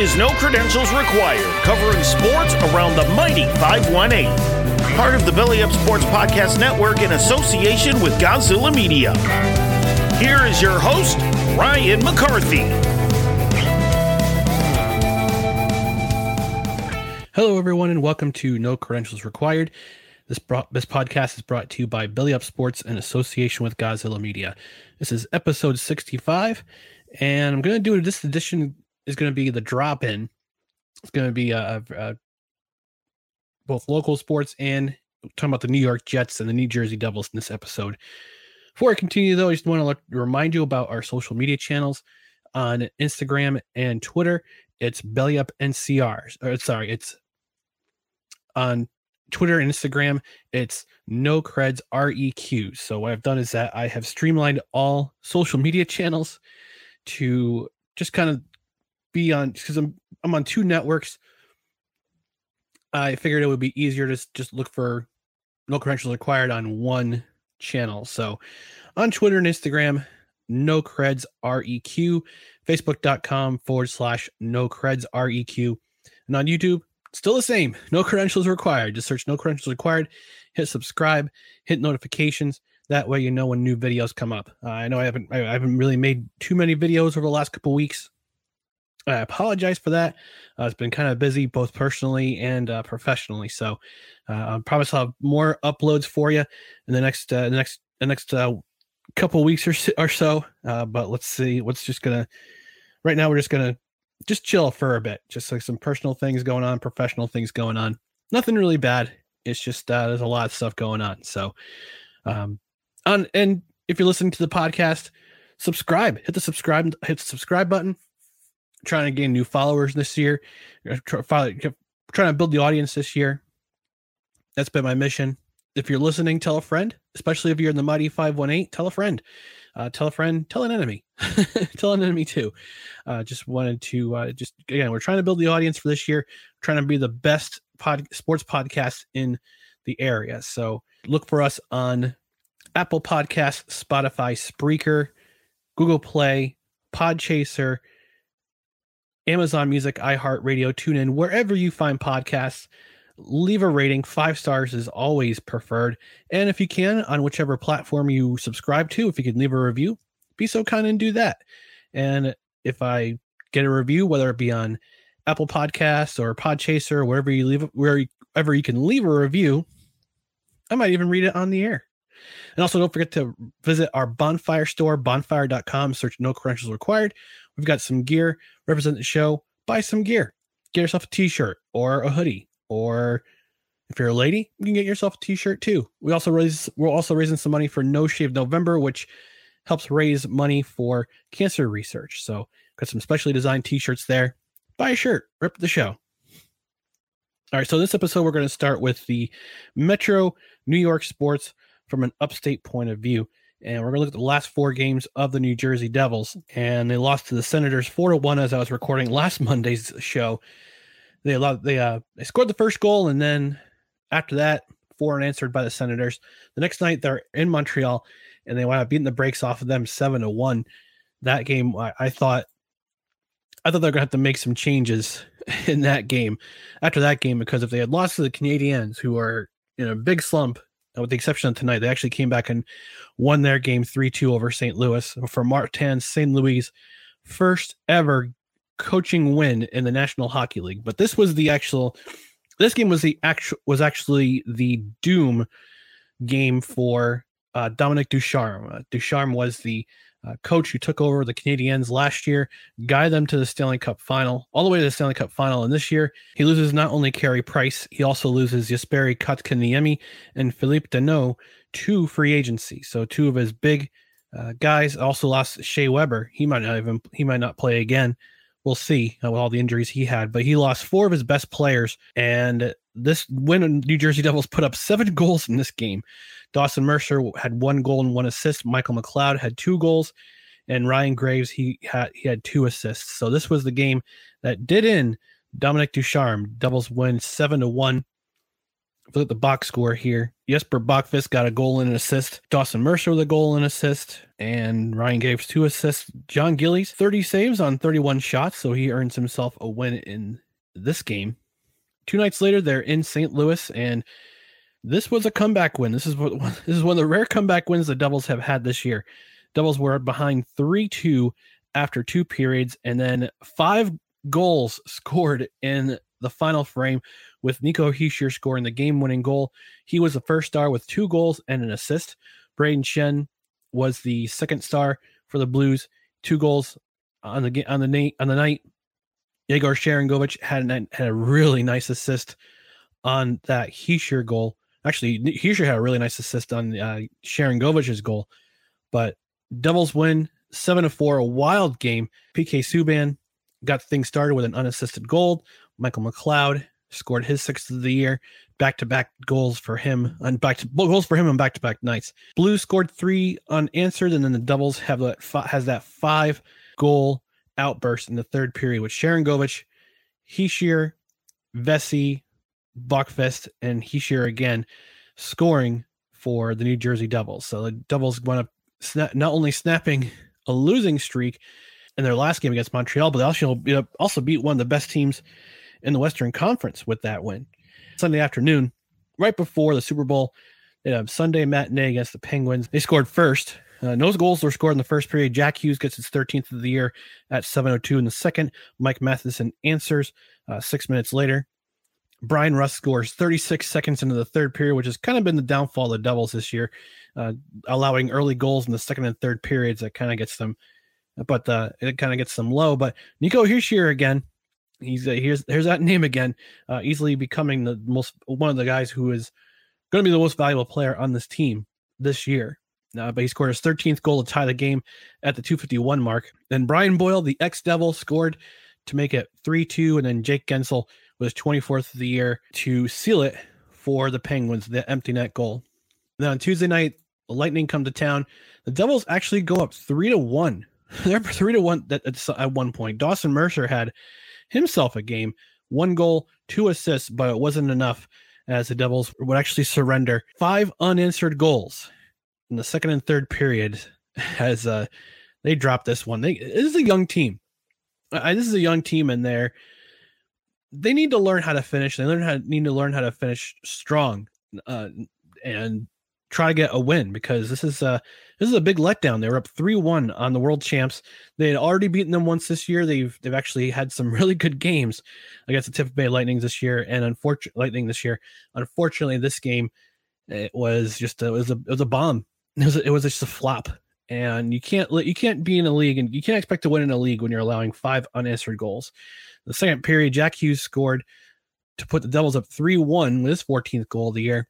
Is No Credentials Required, covering sports around the mighty 518. Part of the Belly Up Sports Podcast Network in association with Godzilla Media. Here is your host, Ryan McCarthy. Hello, everyone, and welcome to No Credentials Required. This brought, this podcast is brought to you by Belly Up Sports in association with Godzilla Media. This is episode 65, and I'm going to do this edition is going to be the drop in. It's going to be uh, uh, both local sports and talking about the New York Jets and the New Jersey Devils in this episode. Before I continue, though, I just want to remind you about our social media channels on Instagram and Twitter. It's Belly Up NCR. Or, sorry, it's on Twitter and Instagram. It's No Creds REQ. So what I've done is that I have streamlined all social media channels to just kind of be on because I'm I'm on two networks. I figured it would be easier to just look for no credentials required on one channel. So on Twitter and Instagram, no creds REQ, Facebook.com forward slash no creds REQ. And on YouTube, still the same. No credentials required. Just search no credentials required, hit subscribe, hit notifications. That way you know when new videos come up. Uh, I know I haven't I haven't really made too many videos over the last couple weeks. I apologize for that. Uh, it's been kind of busy, both personally and uh, professionally. So uh, I promise I'll have more uploads for you in the next uh, the next the next uh, couple weeks or so. Or so. Uh, but let's see. What's just gonna right now? We're just gonna just chill for a bit. Just like some personal things going on, professional things going on. Nothing really bad. It's just uh, there's a lot of stuff going on. So, um, on and if you're listening to the podcast, subscribe. Hit the subscribe. Hit the subscribe button trying to gain new followers this year, uh, trying to build the audience this year. That's been my mission. If you're listening, tell a friend, especially if you're in the Mighty 518, tell a friend. Uh, tell a friend, tell an enemy, tell an enemy too. Uh, just wanted to uh, just again, we're trying to build the audience for this year, trying to be the best pod sports podcast in the area. So look for us on Apple Podcasts, Spotify, Spreaker, Google Play, Podchaser, Amazon Music, iHeartRadio, TuneIn, wherever you find podcasts. Leave a rating. Five stars is always preferred. And if you can, on whichever platform you subscribe to, if you can leave a review, be so kind and do that. And if I get a review, whether it be on Apple Podcasts or Podchaser, wherever you leave, wherever you can leave a review, I might even read it on the air. And also, don't forget to visit our bonfire store, bonfire.com. Search no credentials required. We've got some gear. Represent the show. Buy some gear. Get yourself a t shirt or a hoodie. Or if you're a lady, you can get yourself a t shirt too. We also raise, we're also raising some money for No Shave November, which helps raise money for cancer research. So, got some specially designed t shirts there. Buy a shirt, rip the show. All right, so this episode we're going to start with the Metro New York sports from an upstate point of view, and we're going to look at the last four games of the New Jersey Devils, and they lost to the Senators four to one as I was recording last Monday's show. They allowed they uh they scored the first goal, and then after that, four unanswered by the Senators. The next night they're in Montreal, and they wound up beating the brakes off of them seven to one. That game, I, I thought I thought they're gonna have to make some changes in that game after that game because if they had lost to the Canadiens, who are in a big slump, with the exception of tonight, they actually came back and won their game 3 2 over St. Louis for Martin St. Louis' first ever coaching win in the National Hockey League. But this was the actual, this game was the actual, was actually the doom game for uh, Dominic Ducharme. Uh, Ducharme was the uh, coach who took over the Canadiens last year, guide them to the Stanley Cup final, all the way to the Stanley Cup final. And this year, he loses not only Carey Price, he also loses Jesperi Kotkaniemi and Philippe Danault to free agency. So two of his big uh, guys also lost Shea Weber. He might not even he might not play again. We'll see uh, with all the injuries he had, but he lost four of his best players. And this win, New Jersey Devils put up seven goals in this game. Dawson Mercer had one goal and one assist. Michael McLeod had two goals, and Ryan Graves he had he had two assists. So this was the game that did in Dominic Ducharme. Devils win seven to one. Look at the box score here. Jesper Boqvist got a goal and an assist. Dawson Mercer with a goal and assist. And Ryan Graves two assists. Jon Gillies 30 saves on 31 shots, so he earns himself a win in this game. Two nights later, they're in St. Louis, and this was a comeback win. This is what this is one of the rare comeback wins the Devils have had this year. Devils were behind 3-2 after two periods and then five goals scored in the final frame with Nico Hischier scoring the game-winning goal. He was the first star with two goals and an assist. Brayden Schenn was the second star for the Blues, two goals on the on the night on the night. Yegor Sharangovich had an, had a really nice assist on that Hischier goal. Actually, Hischier had a really nice assist on uh, Sharangovich's goal. But Devils win seven to four, a wild game. PK Subban got things started with an unassisted goal. Michael McLeod scored his sixth of the year. Back to back goals for him and back to goals for him on back to back nights. Blue scored three unanswered, and then the Devils have that has that five goal outburst in the third period with Sharangovich, Hischier, Vesey, Boqvist, and Hischier again scoring for the New Jersey Devils. So the Devils went up sna- not only snapping a losing streak in their last game against Montreal, but they also, also beat one of the best teams in the Western Conference with that win. Sunday afternoon, right before the Super Bowl, they have Sunday matinee against the Penguins. They scored first. Uh, no goals were scored in the first period. Jack Hughes gets his 13th of the year at 7:02 in the second. Mike Matheson answers uh, six minutes later. Bryan Rust scores 36 seconds into the third period, which has kind of been the downfall of the Devils this year, uh, allowing early goals in the second and third periods. That kind of gets them, but uh, it kind of gets them low. But Nico Hischier again, he's uh, here's here's that name again, uh, easily becoming the most one of the guys who is going to be the most valuable player on this team this year. Uh, but he scored his 13th goal to tie the game at the 251 mark. Then Brian Boyle, the ex Devil, scored to make it 3 2. And then Jake Guentzel was 24th of the year to seal it for the Penguins, the empty net goal. Then on Tuesday night, the Lightning come to town. The Devils actually go up three to one. They're three to one at, at one point. Dawson Mercer had himself a game, one goal, two assists, but it wasn't enough as the Devils would actually surrender five unanswered goals in the second and third period as uh, they dropped this one. They this is a young team. Uh, this is a young team, and they're they need to learn how to finish. They learn how need to learn how to finish strong uh, and try to get a win because this is a this is a big letdown. They were up three one on the world champs. They had already beaten them once this year. They've they've actually had some really good games against the Tampa Bay Lightning this year, and unfortunately Lightning this year. Unfortunately, this game It was just a, it was a it was a bomb. It was it was just a flop. And you can't you can't be in a league and you can't expect to win in a league when you're allowing five unanswered goals. The second period, Jack Hughes scored to put the Devils up 3 1 with his 14th goal of the year.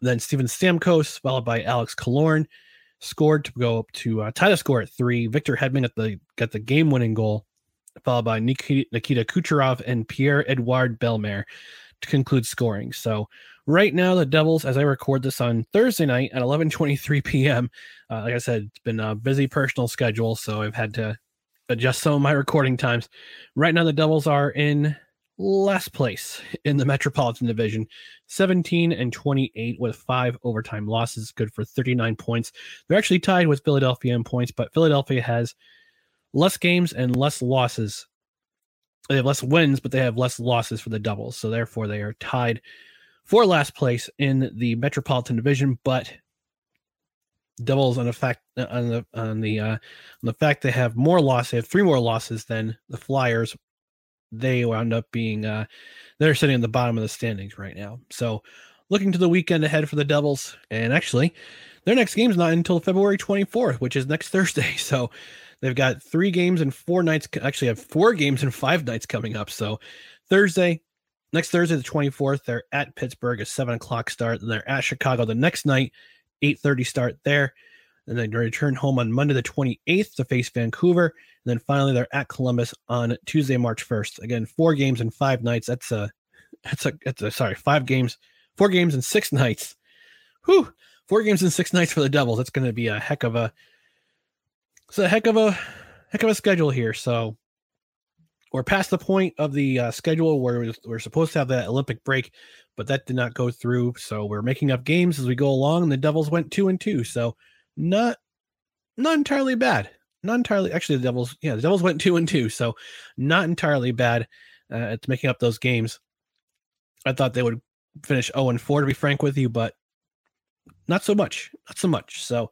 Then Steven Stamkos, followed by Alex Killorn, scored to go up to uh, tie the score at three. Victor Hedman at the got the game winning goal, followed by Nikita, Kucherov and Pierre Edouard Bellemare to conclude scoring. So right now, the Devils, as I record this on Thursday night at 11:23 p.m., uh, like I said, it's been a busy personal schedule, so I've had to adjust some of my recording times. Right now, the Devils are in last place in the Metropolitan Division, 17 and 28 with five overtime losses, good for 39 points. They're actually tied with Philadelphia in points, but Philadelphia has less games and less losses. They have less wins, but they have less losses for the Devils. So therefore, they are tied for last place in the Metropolitan Division. But Devils on the fact on the on the uh, on the fact they have more losses, they have three more losses than the Flyers they wound up being uh, they're sitting at the bottom of the standings right now. So looking to the weekend ahead for the Devils, and actually their next game is not until February 24th, which is next Thursday. So they've got three games and four nights. Actually, have four games and five nights coming up. So Thursday, next Thursday the 24th, they're at Pittsburgh, a seven o'clock start. they're at Chicago the next night, 8:30 start there. And then return home on Monday the 28th to face Vancouver. And then finally they're at Columbus on Tuesday, March 1st. Again, four games and five nights. That's a that's a that's a sorry, five games, four games and six nights. Whew. Four games in six nights for the Devils. That's gonna be a heck of a it's a heck of a heck of a schedule here. So we're past the point of the uh, schedule where we're supposed to have that Olympic break, but that did not go through. So we're making up games as we go along, and the Devils went two and two. So not not entirely bad. Not entirely. Actually, the Devils, yeah, the Devils went two and two, so not entirely bad uh, at making up those games. I thought they would finish zero and four, to be frank with you, but not so much. Not so much. So,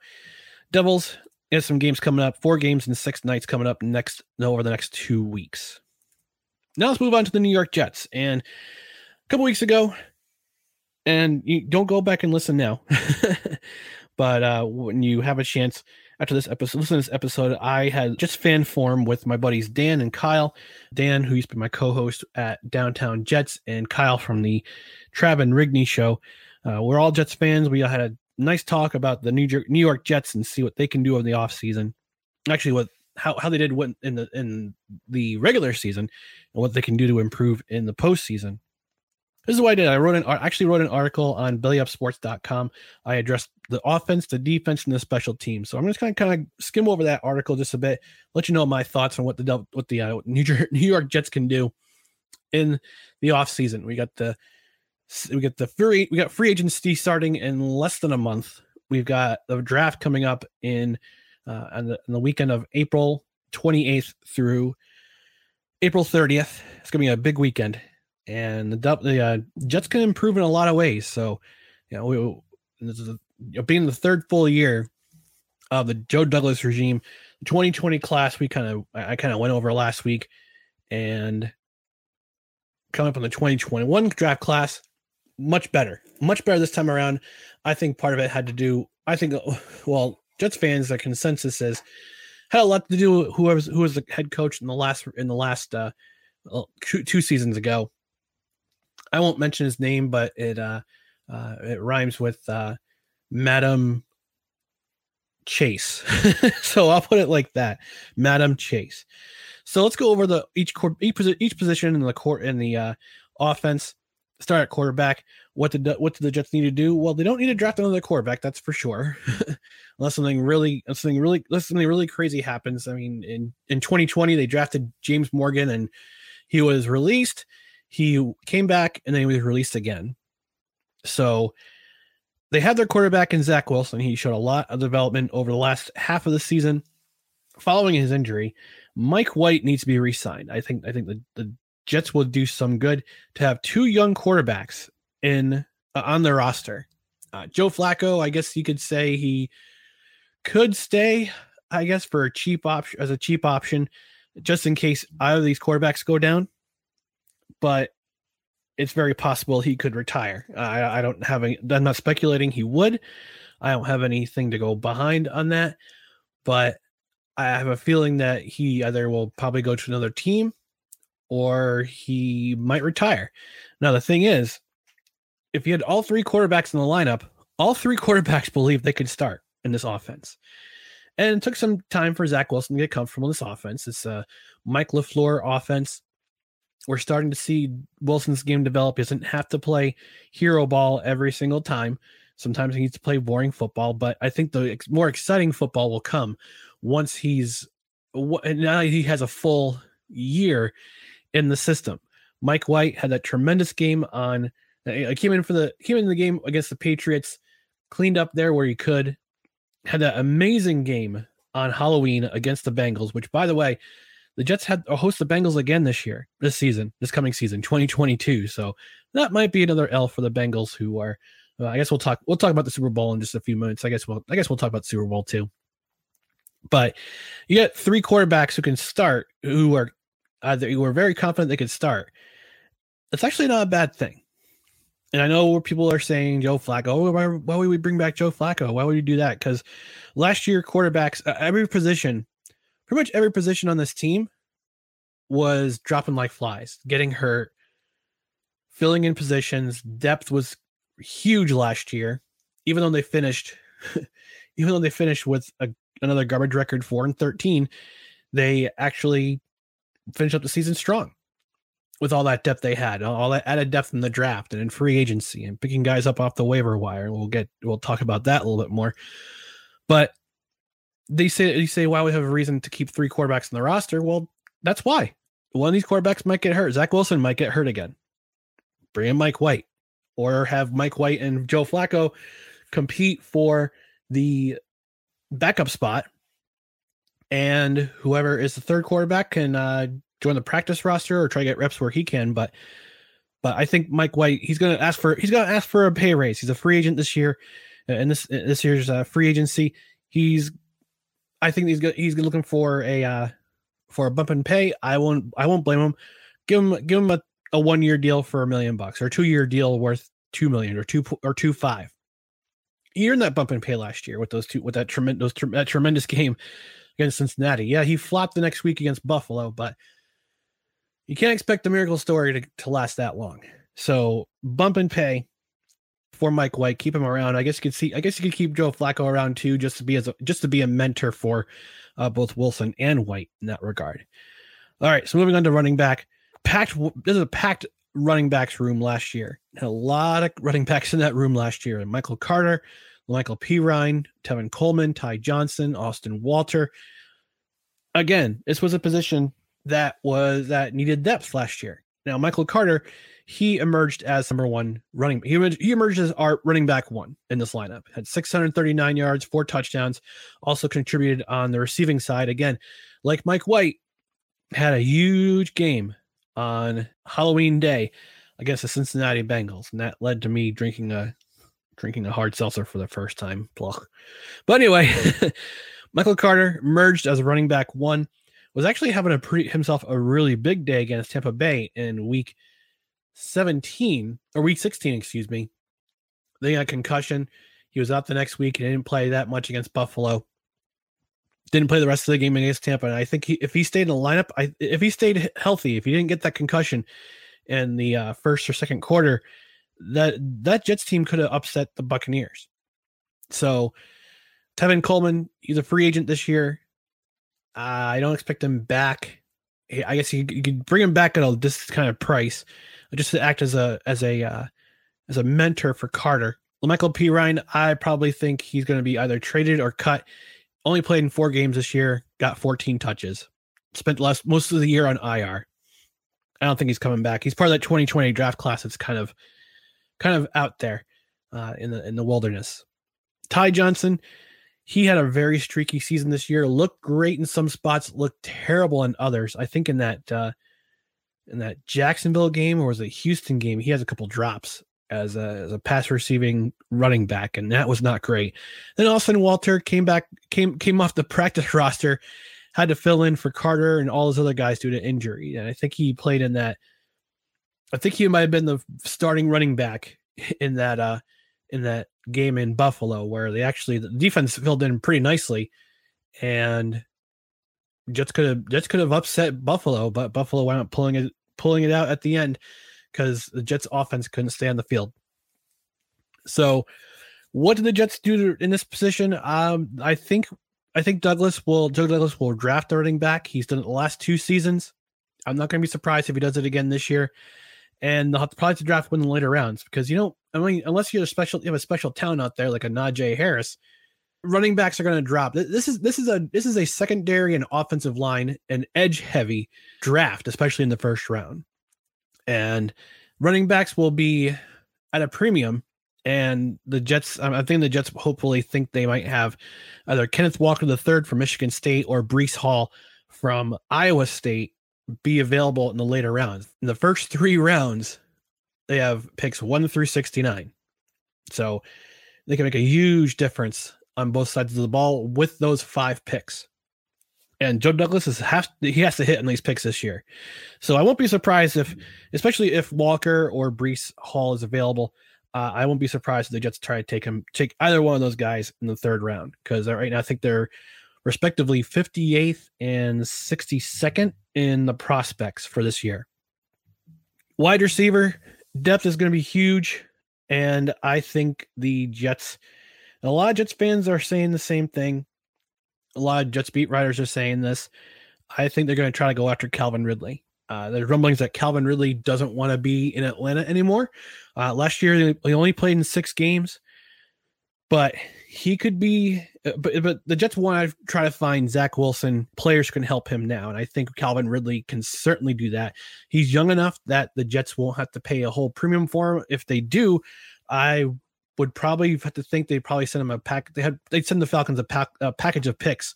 Devils has some games coming up. Four games and six nights coming up next no, over the next two weeks. Now let's move on to the New York Jets. And a couple weeks ago, and you don't go back and listen now. But uh, when you have a chance after this episode, listen to this episode, I had just fan form with my buddies Dan and Kyle. Dan, who used to be my co-host at Downtown Jets, and Kyle from the Trav and Rigney show. Uh, we're all Jets fans. We had a nice talk about the New York New York Jets and see what they can do in the offseason. Actually, what how, how they did in the in the regular season and what they can do to improve in the postseason. This is what I did. I wrote an actually wrote an article on bellyupsports.com. I addressed the offense, the defense, and the special teams. So I'm just going to kind of skim over that article just a bit, let you know my thoughts on what the what the uh, New, York, New York Jets can do in the offseason. We got the we got the free we got free agency starting in less than a month. We've got the draft coming up in uh, on the, on the weekend of April 28th through April 30th. It's to be a big weekend and the the uh, Jets can improve in a lot of ways. So, you know, we, this is a, being the third full year of the Joe Douglas regime, 2020 class, we kind of I kind of went over last week, and coming up on the 2021 draft class, much better, much better this time around. I think part of it had to do. I think, well, Jets fans, the consensus is had a lot to do with whoever who was the head coach in the last in the last uh, two, two seasons ago I won't mention his name, but it uh, uh it rhymes with uh, Madam Chase. so I'll put it like that, Madam Chase. So let's go over the each each, each position in the court in the uh, offense. Start at quarterback. What did what do the Jets need to do? Well, they don't need to draft another quarterback, that's for sure. unless something really something really unless something really crazy happens. I mean, in in 2020 they drafted James Morgan and he was released he came back and then he was released again. So they had their quarterback in Zach Wilson. He showed a lot of development over the last half of the season. Following his injury, Mike White needs to be re-signed. I think I think the, the Jets will do some good to have two young quarterbacks in uh, on their roster. Uh, Joe Flacco, I guess you could say he could stay, I guess, for a cheap option as a cheap option, just in case either of these quarterbacks go down but it's very possible he could retire. I, I don't have any, I'm not speculating he would. I don't have anything to go behind on that, but I have a feeling that he either will probably go to another team or he might retire. Now, the thing is, if you had all three quarterbacks in the lineup, all three quarterbacks believe they could start in this offense. And it took some time for Zach Wilson to get comfortable in this offense. It's a Mike LaFleur offense. We're starting to see Wilson's game develop. He doesn't have to play hero ball every single time. Sometimes he needs to play boring football, but I think the ex- more exciting football will come once he's now he has a full year in the system. Mike White had that tremendous game on. I came in for the came in the game against the Patriots, cleaned up there where he could, had that amazing game on Halloween against the Bengals. Which, by the way, the Jets had a host the Bengals again this year, this season, this coming season, 2022. So that might be another L for the Bengals, who are. Uh, I guess we'll talk. We'll talk about the Super Bowl in just a few minutes. I guess we'll. I guess we'll talk about Super Bowl too. But you get three quarterbacks who can start, who are either you were very confident they could start. That's actually not a bad thing. And I know people are saying Joe Flacco. Oh, why, why would we bring back Joe Flacco? Why would we do that? Because last year, quarterbacks, uh, every position, pretty much every position on this team was dropping like flies, getting hurt, filling in positions. Depth was huge last year, even though they finished, even though they finished with a, another garbage record, four and thirteen. They actually finished up the season strong with all that depth they had, all that added depth in the draft and in free agency and picking guys up off the waiver wire. We'll get we'll talk about that a little bit more. But they say you say why we have a reason to keep three quarterbacks in the roster. Well, that's why. One of these quarterbacks might get hurt. Zach Wilson might get hurt again. Bring in Mike White. Or have Mike White and Joe Flacco compete for the backup spot. And whoever is the third quarterback can uh, join the practice roster or try to get reps where he can. But but I think Mike White he's going to ask for he's going to ask for a pay raise. He's a free agent this year, and this this year's uh, free agency. He's I think he's. He's looking for a uh, for a bump in pay. I won't I won't blame him. Give him give him a, a one year deal for a million bucks or a two year deal worth two million or two or two five. He earned that bump in pay last year with those two with that tremendous that tremendous game against Cincinnati. Yeah, he flopped the next week against Buffalo, but you can't expect the miracle story to, to last that long. So bump and pay for Mike White, keep him around. I guess you could see. I guess you could keep Joe Flacco around too, just to be as a, just to be a mentor for uh, both Wilson and White in that regard. All right, so moving on to running back. Packed. This is a packed running backs room last year. A lot of running backs in that room last year. Michael Carter, Michael Perine, Tevin Coleman, Ty Johnson, Austin Walter. Again, this was a position that was that needed depth last year. Now, Michael Carter, he emerged as number one running. He he emerged as our running back one in this lineup. Had 639 yards, four touchdowns. Also contributed on the receiving side. Again, like Mike White, had a huge game on Halloween day against the Cincinnati Bengals, and that led to me drinking a drinking a hard seltzer for the first time. Blah. But anyway, Michael Carter merged as a running back one was actually having a pretty himself a really big day against Tampa Bay in week 17 or week 16, excuse me. They got a concussion. He was out the next week. He didn't play that much against Buffalo. Didn't play the rest of the game against Tampa. And I think he, if he stayed in the lineup, I, if he stayed healthy, if he didn't get that concussion in the uh, first or second quarter, that that Jets team could have upset the Buccaneers. So Tevin Coleman, he's a free agent this year. Uh, I don't expect him back. I guess you, could bring him back at a this kind of price, just to act as a as a uh, as a mentor for Carter. Michael Perine, I probably think he's going to be either traded or cut. Only played in four games this year, got 14 touches. Spent last most of the year on IR. I don't think he's coming back. He's part of that 2020 draft class that's kind of kind of out there uh, in the in the wilderness. Ty Johnson, he had a very streaky season this year. Looked great in some spots, looked terrible in others. I think in that uh, in that Jacksonville game or was it Houston game, he has a couple drops as a, as a pass receiving running back, and that was not great. Then Austin Walter came back, came came off the practice roster, had to fill in for Carter and all his other guys due to injury. And I think he played in that I think he might have been the starting running back in that uh in that game in Buffalo where they actually the defense filled in pretty nicely and Jets could have Jets could have upset Buffalo, but Buffalo wound up pulling it pulling it out at the end because the Jets offense couldn't stay on the field. So what did the Jets do in this position? Um, I think I think Douglas will Joe Douglas will draft a running back. He's done it the last two seasons. I'm not going to be surprised if he does it again this year. And they'll have to probably to draft one in the later rounds because you know, I mean, unless you're a special, you have a special talent out there like a Najee Harris, running backs are going to drop. This is this is a this is a secondary and offensive line and edge heavy draft, especially in the first round. And running backs will be at a premium. And the Jets, I think the Jets hopefully think they might have either Kenneth Walker the third from Michigan State or Breece Hall from Iowa State be available in the later rounds. In the first three rounds, they have picks one through 69. So they can make a huge difference on both sides of the ball with those five picks. And Joe Douglas is has he has to hit on these picks this year. So I won't be surprised if, especially if Walker or Breece Hall is available. Uh, I won't be surprised if the Jets try to take him, take either one of those guys in the third round because right now I think they're respectively 58th and 62nd in the prospects for this year. Wide receiver depth is going to be huge, and I think the Jets a lot of Jets fans are saying the same thing. A lot of Jets beat writers are saying this. I think they're going to try to go after Calvin Ridley. Uh, there's rumblings that Calvin Ridley doesn't want to be in Atlanta anymore. Uh, last year, he only played in six games, but he could be. Uh, but, but the Jets want to try to find Zach Wilson players can help him now, and I think Calvin Ridley can certainly do that. He's young enough that the Jets won't have to pay a whole premium for him. If they do, I would probably have to think they'd probably send him a pack. They had they'd send the Falcons a pack a package of picks,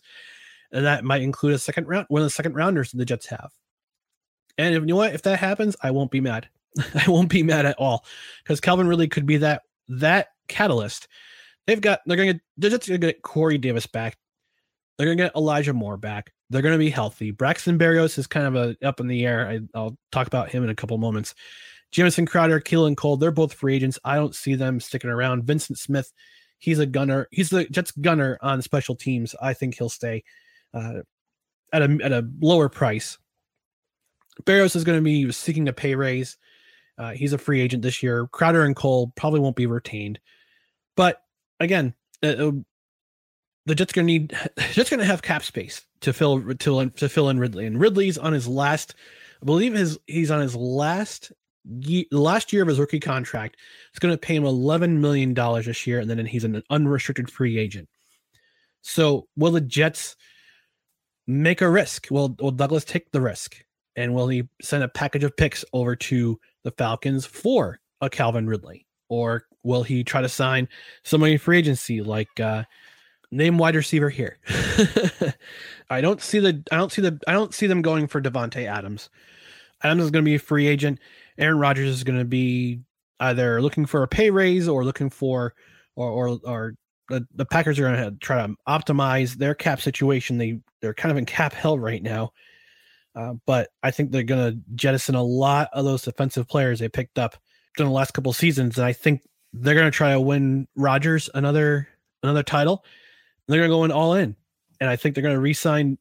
and that might include a second round, one of the second rounders that the Jets have. And if you know what, if that happens, I won't be mad. I won't be mad at all because Calvin Ridley could be that that catalyst. They've got they're gonna they're just gonna get Corey Davis back. They're gonna get Elijah Moore back. They're gonna be healthy. Braxton Berrios is kind of a up in the air. I, I'll talk about him in a couple moments. Jamison Crowder, Keelan Cole, they're both free agents. I don't see them sticking around. Vincent Smith, he's a gunner. He's the Jets gunner on special teams. I think he'll stay uh, at a at a lower price. Berrios is going to be seeking a pay raise. Uh, he's a free agent this year. Crowder and Cole probably won't be retained, but again, uh, uh the Jets to need Jets to have cap space to fill to, to fill in Ridley, and Ridley's on his last. I believe his he's on his last last year of his rookie contract. It's to pay him $11 million this year, and then he's an unrestricted free agent. So, will the Jets make a risk? Will, will Douglas take the risk? And will he send a package of picks over to the Falcons for a Calvin Ridley? Or will he try to sign somebody in free agency like uh, name wide receiver here? I don't see the I don't see the I don't see them going for Davante Adams. Adams is going to be a free agent. Aaron Rodgers is going to be either looking for a pay raise or looking for, or or, or the, the Packers are going to try to optimize their cap situation. They they're kind of in cap hell right now, uh, but I think they're going to jettison a lot of those defensive players they picked up during the last couple seasons, and I think they're going to try to win Rodgers another another title. They're going to go in all in, and I think they're going to re-sign.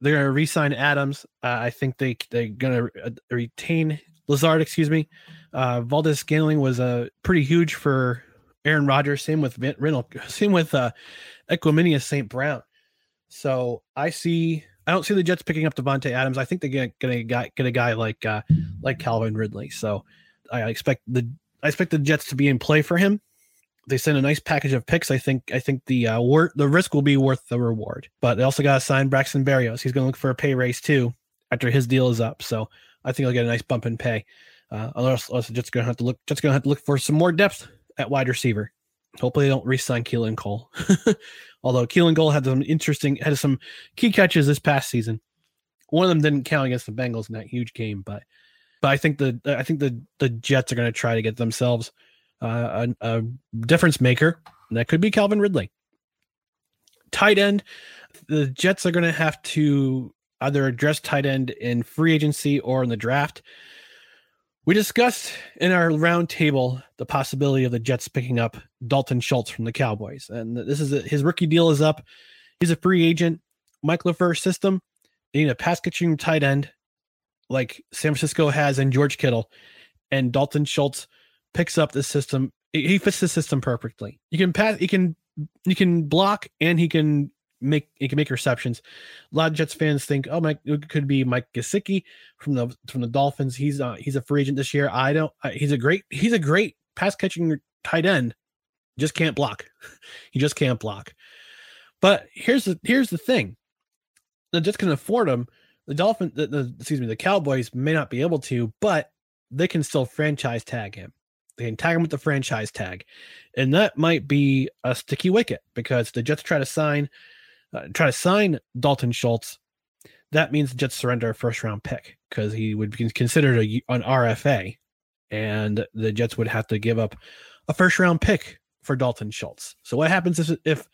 They're going to re-sign Adams. Uh, I think they they're going to uh, retain Lazard, excuse me. Uh, Valdes-Scantling was uh, pretty huge for Aaron Rodgers. Same with Reynolds. Same with uh, Equanimeous St. Brown. So I see. I don't see the Jets picking up Davante Adams. I think they're gonna get a guy, get a guy like uh, like Calvin Ridley. So I expect the I expect the Jets to be in play for him. They send a nice package of picks. I think I think the uh, wor- the risk will be worth the reward. But they also got to sign Braxton Berrios. He's going to look for a pay raise too after his deal is up. So I think I'll get a nice bump in pay. Uh, otherwise, just gonna have to look. Just gonna have to look for some more depth at wide receiver. Hopefully, they don't re-sign Keelan Cole. Although Keelan Cole had some interesting, had some key catches this past season. One of them didn't count against the Bengals in that huge game, but but I think the I think the the Jets are going to try to get themselves uh, a, a difference maker, and that could be Calvin Ridley. Tight end, the Jets are going to have to either address tight end in free agency or in the draft. We discussed in our roundtable the possibility of the Jets picking up Dalton Schultz from the Cowboys, and this is a, his rookie deal is up. He's a free agent. Mike LaFleur's system, they need a pass catching tight end like San Francisco has and George Kittle, and Dalton Schultz picks up the system. He fits the system perfectly. You can pass, you can you can block, and he can make he can make receptions. A lot of Jets fans think, oh, Mike it could be Mike Gesicki from the from the Dolphins. He's uh, he's a free agent this year. I don't. He's a great he's a great pass catching tight end. Just can't block. he just can't block. But here's the here's the thing. The Jets can afford him. The Dolphin, the, the excuse me, the Cowboys may not be able to, but they can still franchise tag him. They can tag him with the franchise tag, and that might be a sticky wicket because the Jets try to sign uh, try to sign Dalton Schultz, that means the Jets surrender a first round pick because he would be considered a, an RFA, and the Jets would have to give up a first round pick for Dalton Schultz. So what happens if, if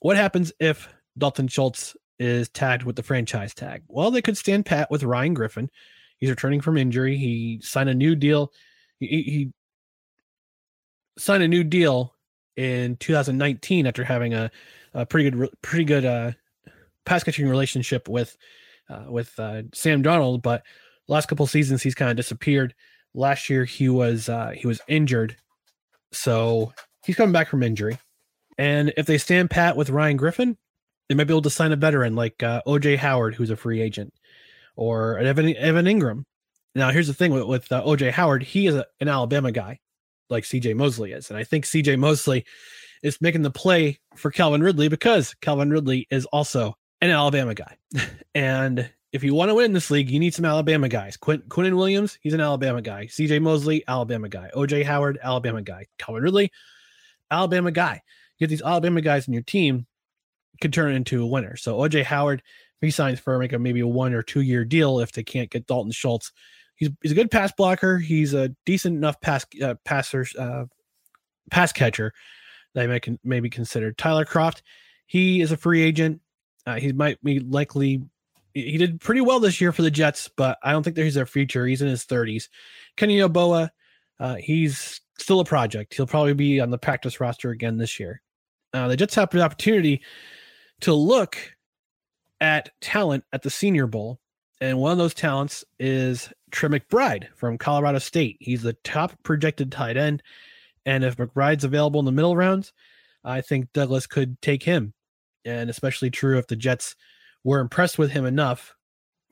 what happens if Dalton Schultz is tagged with the franchise tag? Well, they could stand pat with Ryan Griffin. He's returning from injury. He signed a new deal. He, he signed a new deal in 2019 after having a a pretty good, pretty good uh, pass catching relationship with uh, with uh, Sam Darnold. but last couple seasons he's kind of disappeared. Last year he was uh, he was injured, so he's coming back from injury. And if they stand pat with Ryan Griffin, they might be able to sign a veteran like uh, OJ Howard, who's a free agent, or Evan Evan Engram. Now here's the thing with, with uh, OJ Howard, he is a, an Alabama guy, like CJ Mosley is, and I think CJ Mosley is making the play for Calvin Ridley because Calvin Ridley is also an Alabama guy. and if you want to win this league, you need some Alabama guys. Quinn, Williams, he's an Alabama guy. CJ Mosley, Alabama guy. OJ Howard, Alabama guy. Calvin Ridley, Alabama guy. You get these Alabama guys in your team, could turn into a winner. So OJ Howard, he signs for make a maybe a one or two year deal if they can't get Dalton Schultz. He's, he's a good pass blocker. He's a decent enough pass uh, passer, uh, pass catcher that may can maybe considered. Tyler Kroft, he is a free agent. Uh, he might be likely. He did pretty well this year for the Jets, but I don't think that he's their future. He's in his 30s. Kenny Yeboah, uh, he's still a project. He'll probably be on the practice roster again this year. Uh, the Jets have the opportunity to look at talent at the Senior Bowl, and one of those talents is Trey McBride from Colorado State. He's the top projected tight end. And if McBride's available in the middle rounds, I think Douglas could take him. And especially true if the Jets were impressed with him enough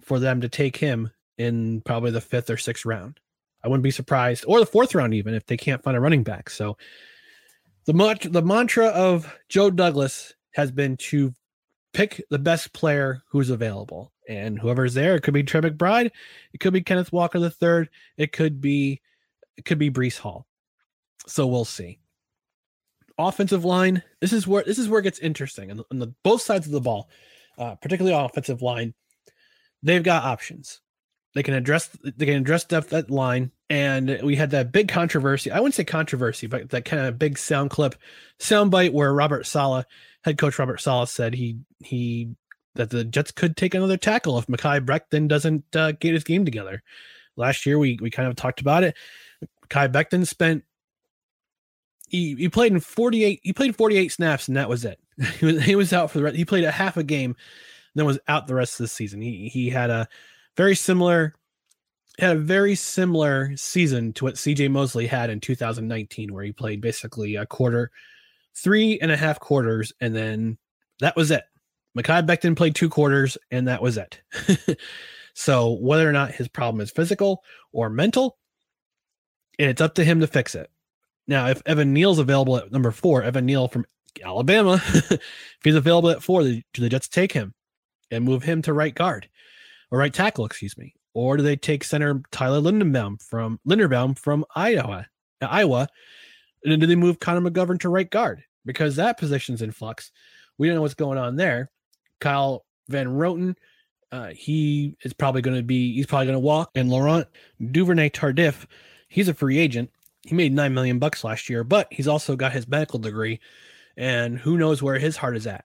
for them to take him in probably the fifth or sixth round. I wouldn't be surprised, or the fourth round even, if they can't find a running back. So the the mantra of Joe Douglas has been to pick the best player who's available, and whoever's there, it could be Trey McBride, it could be Kenneth Walker the third, it could be it could be Breece Hall. So we'll see. Offensive line. This is where this is where it gets interesting. On on the both sides of the ball, uh, particularly offensive line, they've got options. They can address they can address depth at line. And we had that big controversy. I wouldn't say controversy, but that kind of big sound clip, sound bite where Robert Saleh, head coach Robert Saleh, said he he that the Jets could take another tackle if Mekhi Becton doesn't uh, get his game together. Last year we we kind of talked about it. Mekhi Becton spent he, he played in 48 he played 48 snaps and that was it he was he was out for the rest he played a half a game then was out the rest of the season he he had a very similar had a very similar season to what CJ Mosley had in 2019 where he played basically a quarter three and a half quarters and then that was it. Mekhi Becton played two quarters and that was it. So whether or not his problem is physical or mental it's up to him to fix it. Now, if Evan Neal's available at number four, Evan Neal from Alabama, if he's available at four, do the Jets take him and move him to right guard or right tackle, excuse me? Or do they take center Tyler Linderbaum from Linderbaum from Iowa, Iowa? And then do they move Connor McGovern to right guard? Because that position's in flux. We don't know what's going on there. Kyle Van Roten, uh, he is probably going to be, he's probably going to walk. And Laurent Duvernay Tardif, he's a free agent he made nine million bucks last year, but he's also got his medical degree, and who knows where his heart is at.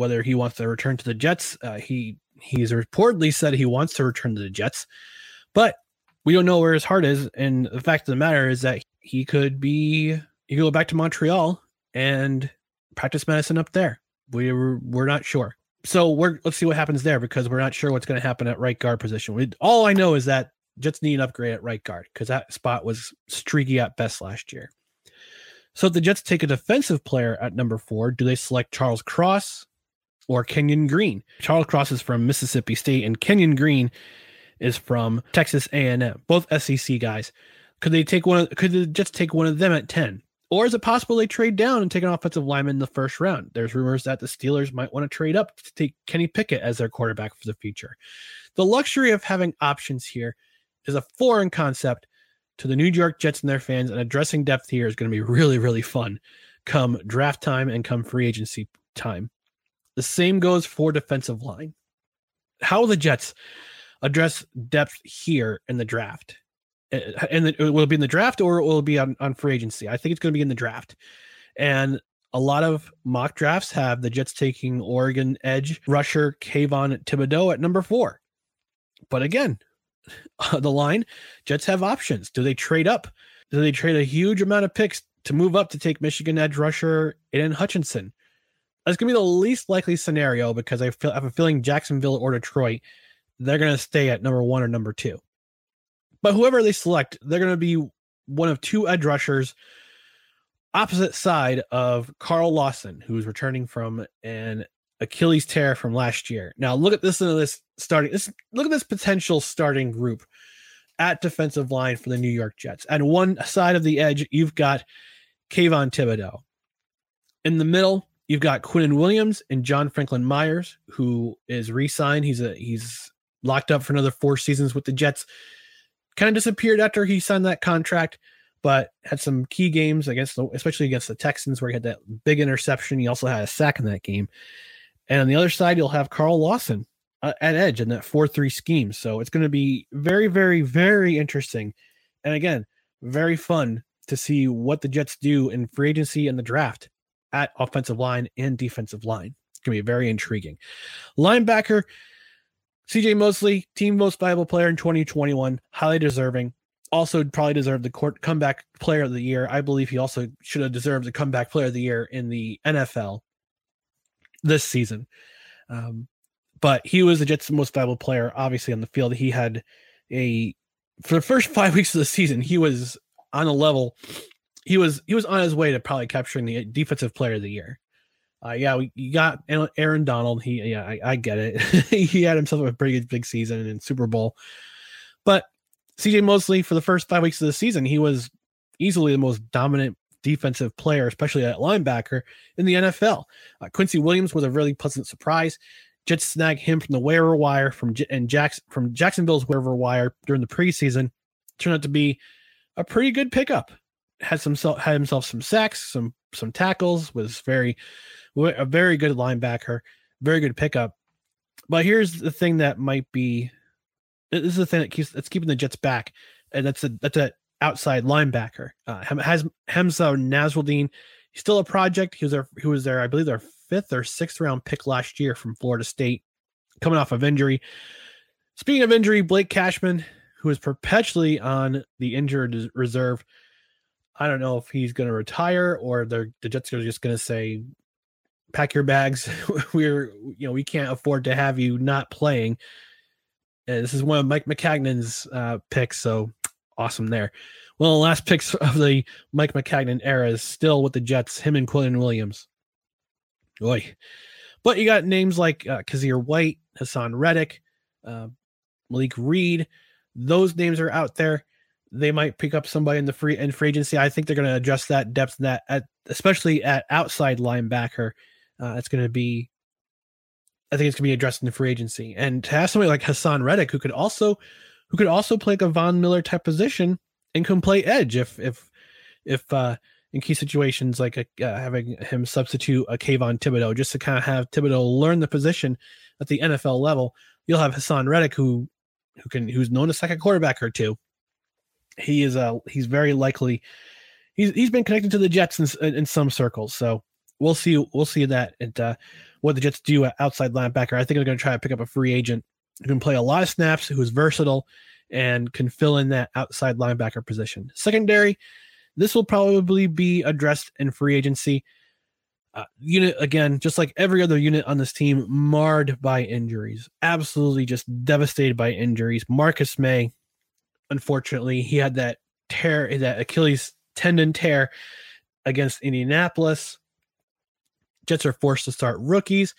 Whether he wants to return to the Jets, uh, he he's reportedly said he wants to return to the Jets, but we don't know where his heart is. And the fact of the matter is that he could be he could go back to Montreal and practice medicine up there. We we're, we're not sure. So we're let's see what happens there because we're not sure what's going to happen at right guard position. We, all I know is that Jets need an upgrade at right guard because that spot was streaky at best last year. So if the Jets take a defensive player at number four, do they select Charles Cross or Kenyon Green? Charles Cross is from Mississippi State, and Kenyon Green is from Texas A&M. Both SEC guys. Could they take one? Could they just take one of them at ten? Or is it possible they trade down and take an offensive lineman in the first round? There's rumors that the Steelers might want to trade up to take Kenny Pickett as their quarterback for the future. The luxury of having options here is a foreign concept to the New York Jets and their fans, and addressing depth here is going to be really, really fun come draft time and come free agency time. The same goes for defensive line. How will the Jets address depth here in the draft? Uh, and it will it be in the draft or will it be on, on free agency. I think it's going to be in the draft. And a lot of mock drafts have the Jets taking Oregon edge rusher Kayvon Thibodeaux at number four. But again, the line, Jets have options. Do they trade up? Do they trade a huge amount of picks to move up to take Michigan edge rusher Aidan Hutchinson? That's gonna be the least likely scenario because I feel I have a feeling Jacksonville or Detroit, they're gonna stay at number one or number two. But whoever they select, they're gonna be one of two edge rushers opposite side of Carl Lawson, who's returning from an Achilles tear from last year. Now look at this into this starting this look at this potential starting group at defensive line for the New York Jets. And one side of the edge, you've got Kayvon Thibodeaux. In the middle, you've got Quinnen Williams and John Franklin Myers, who is re-signed. He's a he's locked up for another four seasons with the Jets. Kind of disappeared after he signed that contract, but had some key games against, the, especially against the Texans, where he had that big interception. He also had a sack in that game. And on the other side, you'll have Carl Lawson uh, at edge in that 4 3 scheme. So it's going to be very, very, very interesting. And again, very fun to see what the Jets do in free agency and the draft at offensive line and defensive line. It's going to be very intriguing. Linebacker, CJ Mosley, team most valuable player in 2021, highly deserving. Also, probably deserved the court comeback player of the year. I believe he also should have deserved the comeback player of the year in the NFL this season. Um, but he was the Jets' most valuable player, obviously, on the field. He had a for the first five weeks of the season, he was on a level. He was he was on his way to probably capturing the defensive player of the year. Uh, yeah, we you got Aaron Donald. He yeah, I, I get it. he had himself a pretty good big season in Super Bowl. But CJ Mosley for the first five weeks of the season, he was easily the most dominant defensive player, especially at linebacker in the NFL. Uh, Quincy Williams was a really pleasant surprise. Jets snagged him from the waiver wire from and Jacks from Jacksonville's waiver wire during the preseason. Turned out to be a pretty good pickup. Had some had himself some sacks, some some tackles. Was very a very good linebacker, very good pickup. But here's the thing that might be this is the thing that keeps that's keeping the Jets back, and that's a that's a outside linebacker. Uh, has Hamsah Nasirildeen. He's still a project. He was there. He was there. I believe their fifth or sixth round pick last year from Florida State, coming off of injury. Speaking of injury, Blake Cashman, who is perpetually on the injured reserve. I don't know if he's going to retire or the Jets are just going to say, pack your bags. We're you know we can't afford to have you not playing. And this is one of Mike Maccagnan's uh, picks, so awesome there. Well, the last picks of the Mike Maccagnan era is still with the Jets. Him and Quinnen Williams. Boy, but you got names like uh, Kyzir White, Haason Reddick, uh, Malik Reed. Those names are out there. They might pick up somebody in the free in free agency. I think they're going to adjust that depth that at especially at outside linebacker. Uh, it's going to be, I think it's going to be addressed in the free agency. And to have somebody like Haason Reddick who could also, who could also play like a Von Miller type position and can play edge if if if uh in key situations like a, uh, having him substitute a Kayvon Thibodeaux just to kind of have Thibodeaux learn the position at the NFL level. You'll have Haason Reddick who who can who's known a second quarterback or two. He is a he's very likely he's he's been connected to the Jets in, in some circles. So we'll see we'll see that and uh, what the Jets do at outside linebacker. I think they're going to try to pick up a free agent who can play a lot of snaps, who's versatile, and can fill in that outside linebacker position. Secondary, this will probably be addressed in free agency. Uh, unit again, just like every other unit on this team, marred by injuries, absolutely just devastated by injuries. Marcus Maye, unfortunately, he had that tear, that Achilles tendon tear against Indianapolis. Jets are forced to start rookies.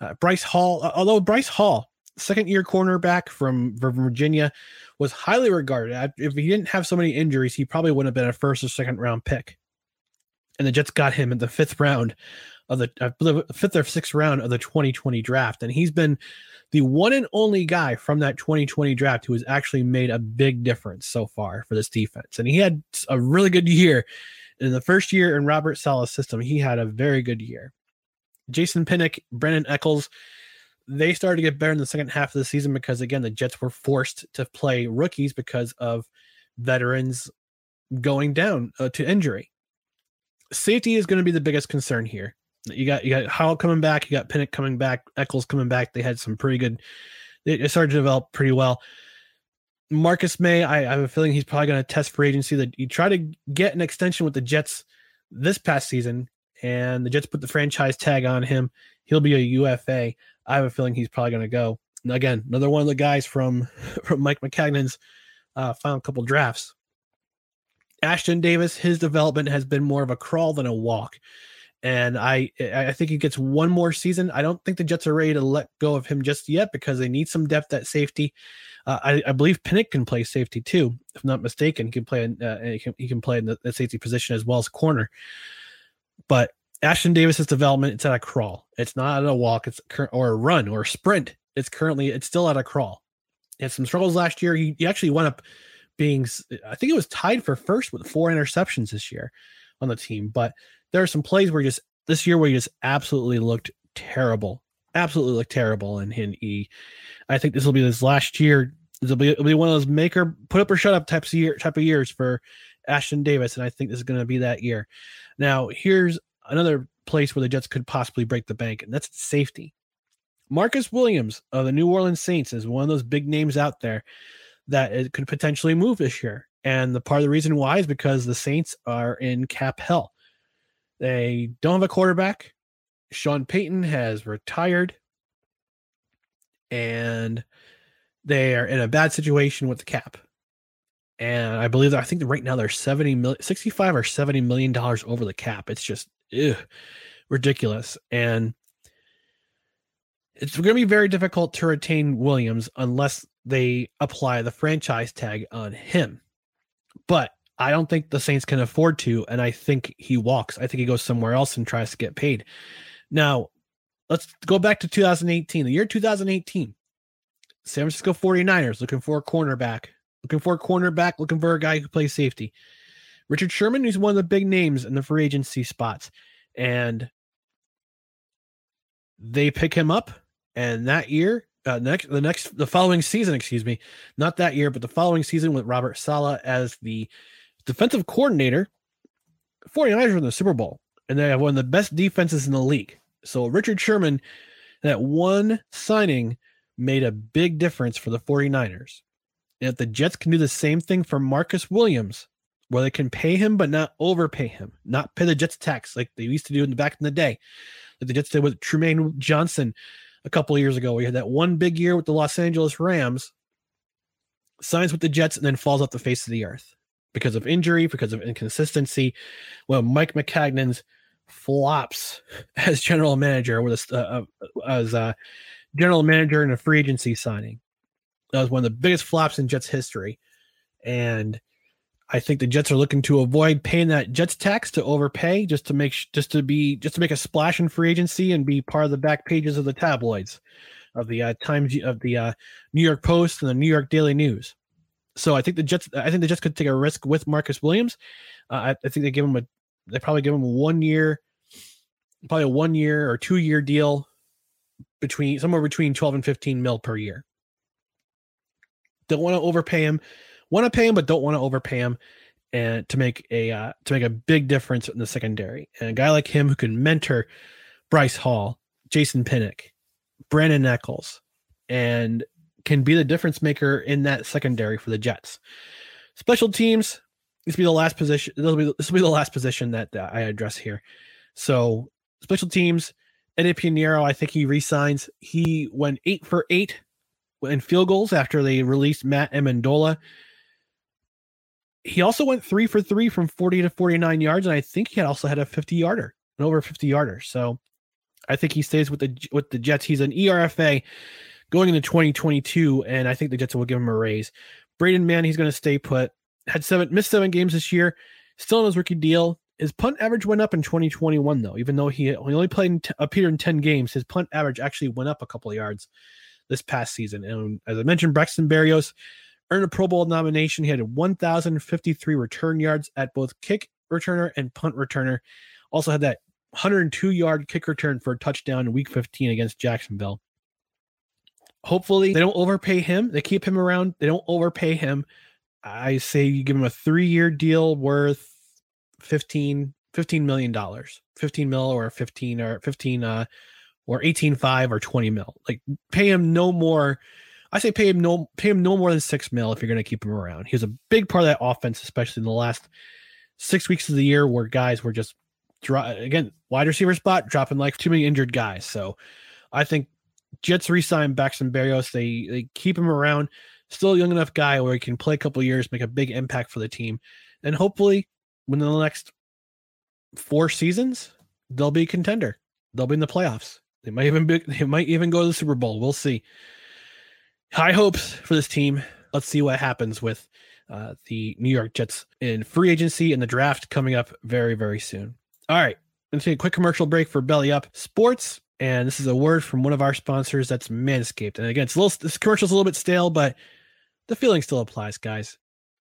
Uh, Bryce Hall, uh, although Bryce Hall, second year cornerback from Virginia, was highly regarded. If he didn't have so many injuries, he probably wouldn't have been a first or second round pick. And the Jets got him in the fifth round of the believe fifth or sixth round of the 2020 draft. And he's been the one and only guy from that 2020 draft who has actually made a big difference so far for this defense. And he had a really good year. In the first year in Robert Saleh's system, he had a very good year. Jason Pinnock, Brandon Echols, they started to get better in the second half of the season because again the Jets were forced to play rookies because of veterans going down uh, to injury. Safety is going to be the biggest concern here. You got you got Howell coming back, you got Pinnock coming back, Echols coming back. They had some pretty good. They started to develop pretty well. Marcus Maye, I, I have a feeling he's probably going to test for agency. That he tried to get an extension with the Jets this past season, and the Jets put the franchise tag on him. He'll be a UFA. I have a feeling he's probably going to go. Again, another one of the guys from from Mike Maccagnan's uh, final couple drafts. Ashtyn Davis, his development has been more of a crawl than a walk, and I I think he gets one more season. I don't think the Jets are ready to let go of him just yet because they need some depth at safety. Uh, I, I, believe Pinnock can play safety too, if not mistaken. He can play in, uh, he, can, he can play in the, the safety position as well as corner. But Ashtyn Davis's development, it's at a crawl. It's not at a walk, it's cur- or a run or a sprint. It's currently it's still at a crawl. He had some struggles last year. He, he actually went up being I think it was tied for first with four interceptions this year on the team. But there are some plays where he just this year where he just absolutely looked terrible. Absolutely looked terrible. And he I think this will be his last year. This will be it'll be one of those make maker put up or shut up types of year type of years for Ashtyn Davis. And I think this is going to be that year. Now, here's another place where the Jets could possibly break the bank, and that's safety. Marcus Williams of the New Orleans Saints is one of those big names out there that it could potentially move this year. And the part of the reason why is because the Saints are in cap hell. They don't have a quarterback. Sean Payton has retired. And they are in a bad situation with the cap. And I believe that I think right now they're 70 million, 65 or 70 million dollars over the cap. It's just ugh, ridiculous. And it's going to be very difficult to retain Williams unless they apply the franchise tag on him. But I don't think the Saints can afford to. And I think he walks. I think he goes somewhere else and tries to get paid. Now, let's go back to 2018, the year 2018. San Francisco 49ers looking for a cornerback, looking for a cornerback, looking for a guy who plays safety. Richard Sherman, who's one of the big names in the free agency spots, and they pick him up. And that year, uh, next the next the following season, excuse me, not that year, but the following season with Robert Saleh as the defensive coordinator, 49ers were in the Super Bowl, and they have one of the best defenses in the league. So Richard Sherman, that one signing made a big difference for the 49ers. And if the Jets can do the same thing for Marcus Williams, where they can pay him but not overpay him, not pay the Jets tax like they used to do in the back in the day. like the Jets did with Trumaine Johnson a couple years ago. We had that one big year with the Los Angeles Rams, signs with the Jets, and then falls off the face of the earth because of injury, because of inconsistency. Well, Mike Maccagnan's flops as general manager with a, uh, uh, as a general manager in a free agency signing. That was one of the biggest flops in Jets history, and I think the Jets are looking to avoid paying that Jets tax to overpay just to make just to be just to make a splash in free agency and be part of the back pages of the tabloids of the uh, Times of the uh, New York Post and the New York Daily News. So I think the Jets I think the Jets could take a risk with Marcus Williams. Uh, I, I think they give him a they probably give him a one year probably a one year or two year deal between somewhere between 12 and 15 mil per year. Don't want to overpay him want to pay him but don't want to overpay him and to make a uh, to make a big difference in the secondary. And a guy like him who can mentor Bryce Hall, Jason Pinnock, Brandon Echols, and can be the difference maker in that secondary for the Jets. Special teams. This will be the last position. This will be this will be the last position that, I address here. So special teams. Eddie Piñeiro, I think he resigns. He went eight for eight in field goals after they released Matt Ammendola he also went three for three from 40 to 49 yards, and I think he also had a 50 yarder, an over 50 yarder. So I think he stays with the with the Jets. He's an ERFA going into 2022, and I think the Jets will give him a raise. Braden Mann, he's going to stay put. Had seven missed seven games this year, still in his rookie deal. His punt average went up in 2021, though. Even though he, he only played in t- appeared in 10 games, his punt average actually went up a couple of yards this past season. And as I mentioned, Braxton Berrios earned a Pro Bowl nomination. He had 1,053 return yards at both kick returner and punt returner. Also had that 102 yard kick return for a touchdown in week 15 against Jacksonville. Hopefully, they don't overpay him. They keep him around. They don't overpay him. I say you give him a three year deal worth 15, 15 million dollars, 15 mil or 15 or 15 uh or 18 5 or 20 mil. Like pay him no more I say pay him no pay him no more than six mil if you're going to keep him around. He was a big part of that offense, especially in the last six weeks of the year where guys were just again wide receiver spot dropping like too many injured guys. So I think Jets resign Braxton Berrios. They they keep him around, still a young enough guy where he can play a couple years, make a big impact for the team, and hopefully within the next four seasons they'll be a contender. They'll be in the playoffs. They might even be, they might even go to the Super Bowl. We'll see high hopes for this team. Let's see what happens with uh, the New York Jets in free agency and the draft coming up very, very soon. All right, let's take a quick commercial break for Belly Up Sports. And this is a word from one of our sponsors that's Manscaped. And again, it's a little this commercial's a little bit stale, but the feeling still applies, guys.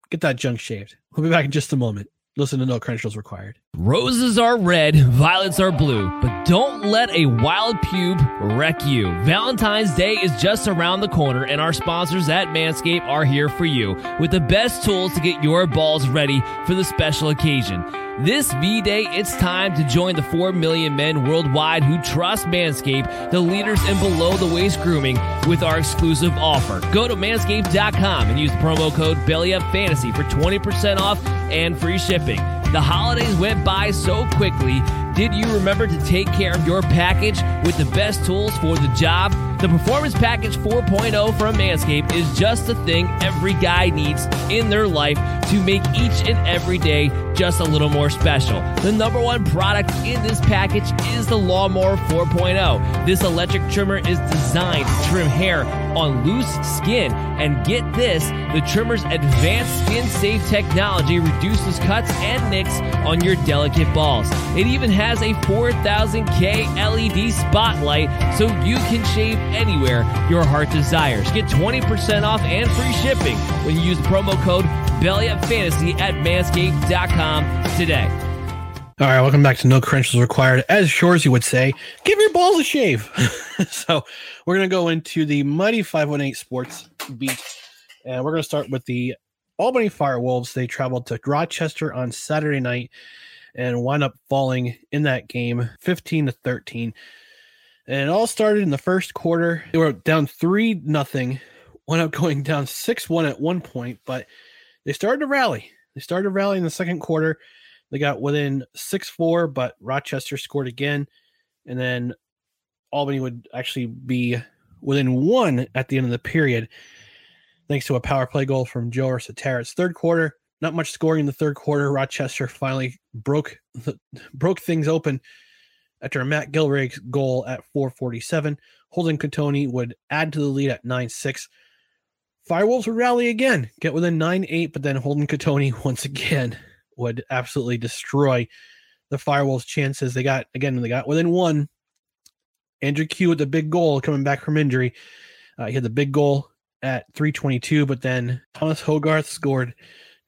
Get that junk shaved. We'll be back in just a moment. Listen to no credentials required. Roses are red, violets are blue, but don't let a wild pube wreck you. Valentine's Day is just around the corner, and our sponsors at Manscaped are here for you with the best tools to get your balls ready for the special occasion. This V Day, it's time to join the 4 million men worldwide who trust Manscaped, the leaders in below the waist grooming, with our exclusive offer. Go to manscaped.com and use the promo code BellyUpFantasy for 20% off and free shipping. The holidays went by so quickly. Did you remember to take care of your package with the best tools for the job? The Performance Package 4.0 from Manscaped is just the thing every guy needs in their life to make each and every day just a little more special. The number one product in this package is the Lawnmower 4.0. This electric trimmer is designed to trim hair on loose skin. And get this the trimmer's advanced skin safe technology reduces cuts and nicks on your delicate balls. It even has a 4000K LED spotlight so you can shave anywhere your heart desires. Get 20% off and free shipping when you use the promo code BellyUpFantasy at manscaped.com today. All right, welcome back to No Credentials Required. As Shoresy would say, give your balls a shave. so we're going to go into the Mighty 518 Sports beat, and we're going to start with the Albany Firewolves. They traveled to Rochester on Saturday night and wound up falling in that game 15 to 13. And it all started in the first quarter. They were down 3 nothing, went up going down 6 1 at one point, but they started to rally. They started to rally in the second quarter. They got within 6 4, but Rochester scored again. and then Albany would actually be within one at the end of the period, thanks to a power play goal from Joe Sateras. Third quarter, not much scoring in the third quarter. Rochester finally broke the, broke things open after a Matt Gilrig goal at 447. Holden Cattoni would add to the lead at 9 6. Firewolves would rally again, get within 9 8, but then Holden Cattoni once again would absolutely destroy the Firewolves' chances. They got, again, they got within one. Andrew Kew with the big goal coming back from injury. Uh, he had the big goal at 322, but then Thomas Hoggarth scored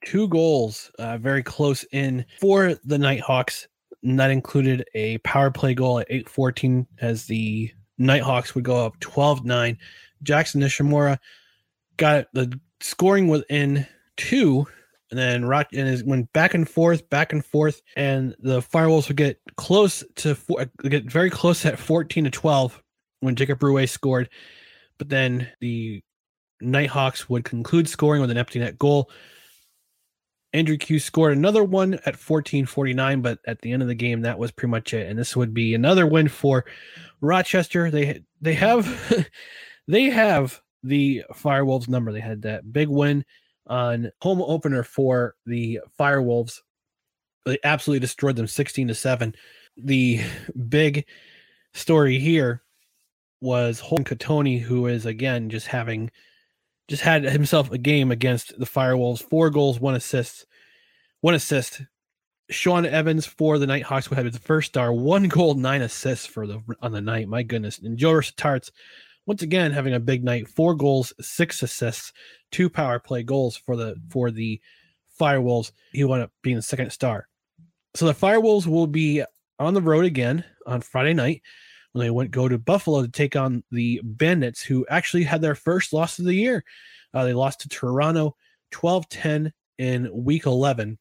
two goals uh, very close in for the Knighthawks. And that included a power play goal at 814 as the Knighthawks would go up 12 9. Jackson Nishimura got the scoring within two, and then Rock and it went back and forth, back and forth, and the Firewolves would get close to four, get very close at 14 to 12 when Jacob Ruest scored, but then the Knighthawks would conclude scoring with an empty net goal. Andrew Kew scored another one at 14:49, but at the end of the game, that was pretty much it. And this would be another win for Rochester. They they have they have the Firewolves number. They had that big win on home opener for the Firewolves. They absolutely destroyed them 16 to 7. The big story here was Holden Cattoni, who is again just having just had himself a game against the Firewolves. Four goals, one assist, one assist. Sean Evans for the Knighthawks who had the first star, one goal, nine assists for the on the night. My goodness. And Joe Tarts once again having a big night, four goals, six assists, two power play goals for the for the Firewolves. He wound up being the second star. So the Firewolves will be on the road again on Friday night when they went go to Buffalo to take on the Bandits, who actually had their first loss of the year. Uh, they lost to Toronto 12 10 in week 11.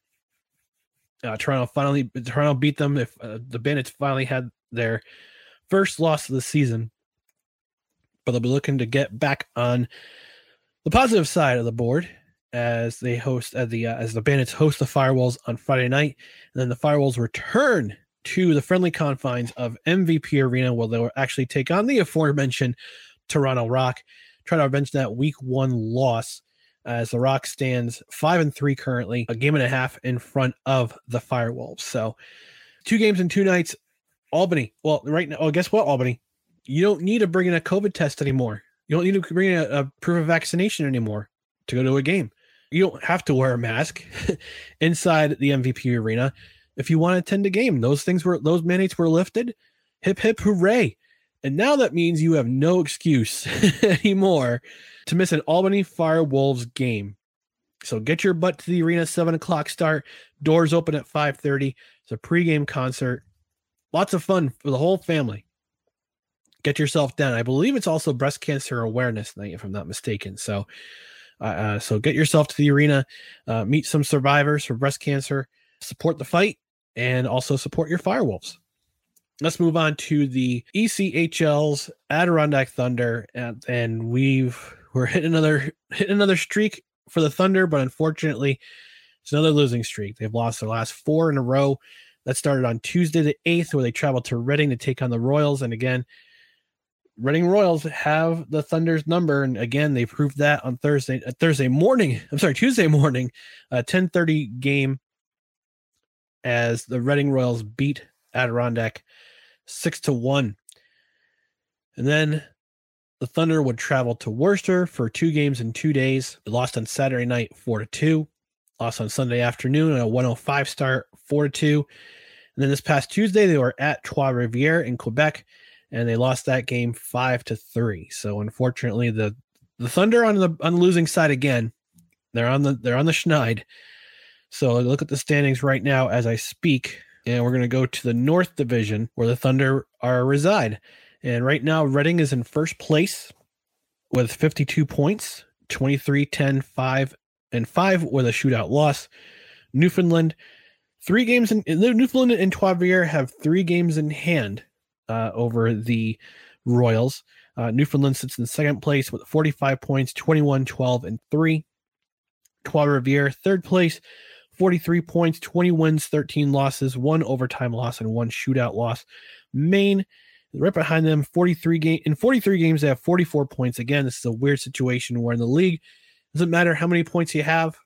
Uh, Toronto finally Toronto beat them. If uh, the Bandits finally had their first loss of the season, but they'll be looking to get back on the positive side of the board as they host as the uh, as the Bandits host the Firewolves on Friday night, and then the Firewolves return to the friendly confines of MVP Arena, where they will actually take on the aforementioned Toronto Rock, try to avenge that Week One loss. As the Rock stands five and three currently, a game and a half in front of the Firewolves. So, two games in two nights. Albany. Well, right now, oh, guess what, Albany? You don't need to bring in a COVID test anymore. You don't need to bring in a, a proof of vaccination anymore to go to a game. You don't have to wear a mask inside the MVP arena if you want to attend a game. Those things were those mandates were lifted. Hip hip hooray. And now that means you have no excuse anymore to miss an Albany Fire Wolves game. So get your butt to the arena, seven o'clock start. Doors open at 5:30. It's a pregame concert. Lots of fun for the whole family. Get yourself down. I believe it's also breast cancer awareness night, if I'm not mistaken. So uh, uh, so get yourself to the arena, uh, meet some survivors for breast cancer, support the fight, and also support your Firewolves. Let's move on to the ECHL's Adirondack Thunder, and, and we've we're hitting another hitting another streak for the Thunder, but unfortunately, it's another losing streak. They've lost their last four in a row. That started on Tuesday the eighth, where they traveled to Reading to take on the Royals, and again, Reading Royals have the Thunder's number, and again, they proved that on Thursday uh, Thursday morning. I'm sorry, Tuesday morning, a 10:30 game as the Reading Royals beat Adirondack six to one. And then the Thunder would travel to Worcester for two games in two days. They lost on Saturday night four to two. Lost on Sunday afternoon at a 105 start four to two. And then this past Tuesday they were at Trois Rivières in Quebec, and they lost that game five to three. So unfortunately, the the Thunder on the on the losing side again. They're on the they're on the schneid. So look at the standings right now as I speak, and we're going to go to the North Division where the Thunder are reside. And right now, Reading is in first place with 52 points, 23, 10, 5, and 5 with a shootout loss. Newfoundland, three games in Newfoundland and Trois have three games in hand uh, over the Royals. Uh, Newfoundland sits in second place with 45 points, 21, 12, and 3. Trois third place, 43 points, 20 wins, 13 losses, one overtime loss, and one shootout loss. Maine Right behind them, 43 game in 43 games, they have 44 points. Again, this is a weird situation where in the league, doesn't matter how many points you have,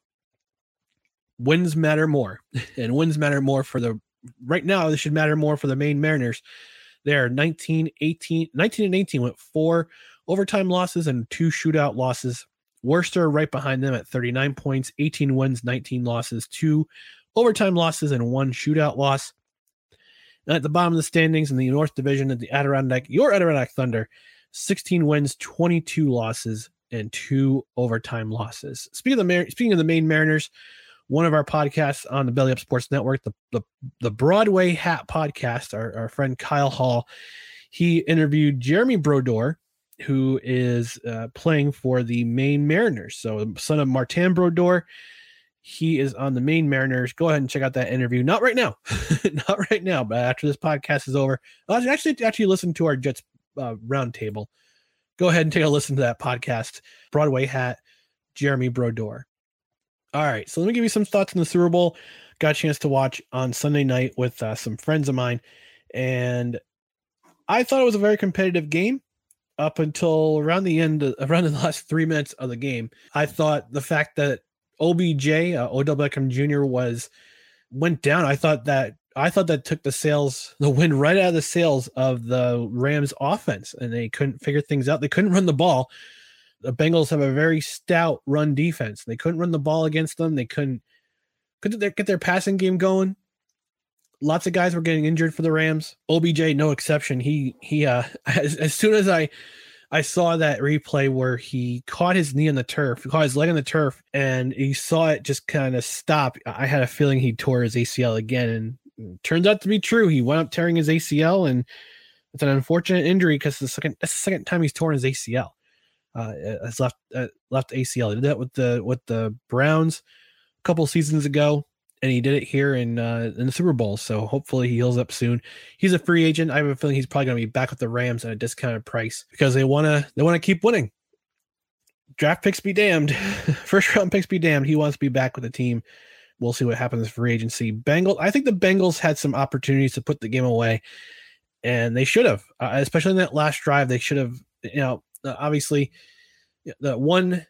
wins matter more. And wins matter more for the right now, this should matter more for the Maine Mariners. They're 19, 18, 19 and 18 with four overtime losses and two shootout losses. Worcester right behind them at 39 points, 18 wins, 19 losses, two overtime losses, and one shootout loss. And at the bottom of the standings in the North Division of the Adirondack, your Adirondack Thunder, 16 wins, 22 losses, and two overtime losses. Speaking of the speaking of the Maine Mariners, one of our podcasts on the Belly Up Sports Network, the the, the Broadway Hat podcast, our, our friend Kyle Hall, he interviewed Jeremy Brodeur, who is uh, playing for the Maine Mariners. So, son of Martin Brodeur, he is on the Maine Mariners. Go ahead and check out that interview. Not right now, not right now, but after this podcast is over, I'll actually actually listen to our Jets uh, roundtable. Go ahead and take a listen to that podcast. Broadway Hat, Jeremy Brodeur. All right, so let me give you some thoughts on the Super Bowl. Got a chance to watch on Sunday night with uh, some friends of mine, and I thought it was a very competitive game up until around the end, of, around the last three minutes of the game. I thought the fact that OBJ, uh, Odell Beckham Jr. was went down. I thought that I thought that took the sales, the wind right out of the sails of the Rams offense, and they couldn't figure things out. They couldn't run the ball. The Bengals have a very stout run defense. They couldn't run the ball against them. They couldn't couldn't get their passing game going. Lots of guys were getting injured for the Rams. OBJ, no exception. He he uh as, as soon as I I saw that replay where he caught his knee on the turf, caught his leg on the turf, and he saw it just kind of stop. I had a feeling he tore his ACL again, and turns out to be true. He wound up tearing his ACL, and it's an unfortunate injury because the second that's the second time he's torn his ACL. Uh, has left uh, left ACL. He did that with the with the Browns a couple seasons ago and he did it here in uh, in the Super Bowl. So hopefully he heals up soon. He's a free agent. I have a feeling he's probably going to be back with the Rams at a discounted price because they want to they want to keep winning. Draft picks be damned. First round picks be damned. He wants to be back with the team. We'll see what happens for agency. Bengals. I think the Bengals had some opportunities to put the game away, and they should have, uh, especially in that last drive. They should have. You know, obviously, the one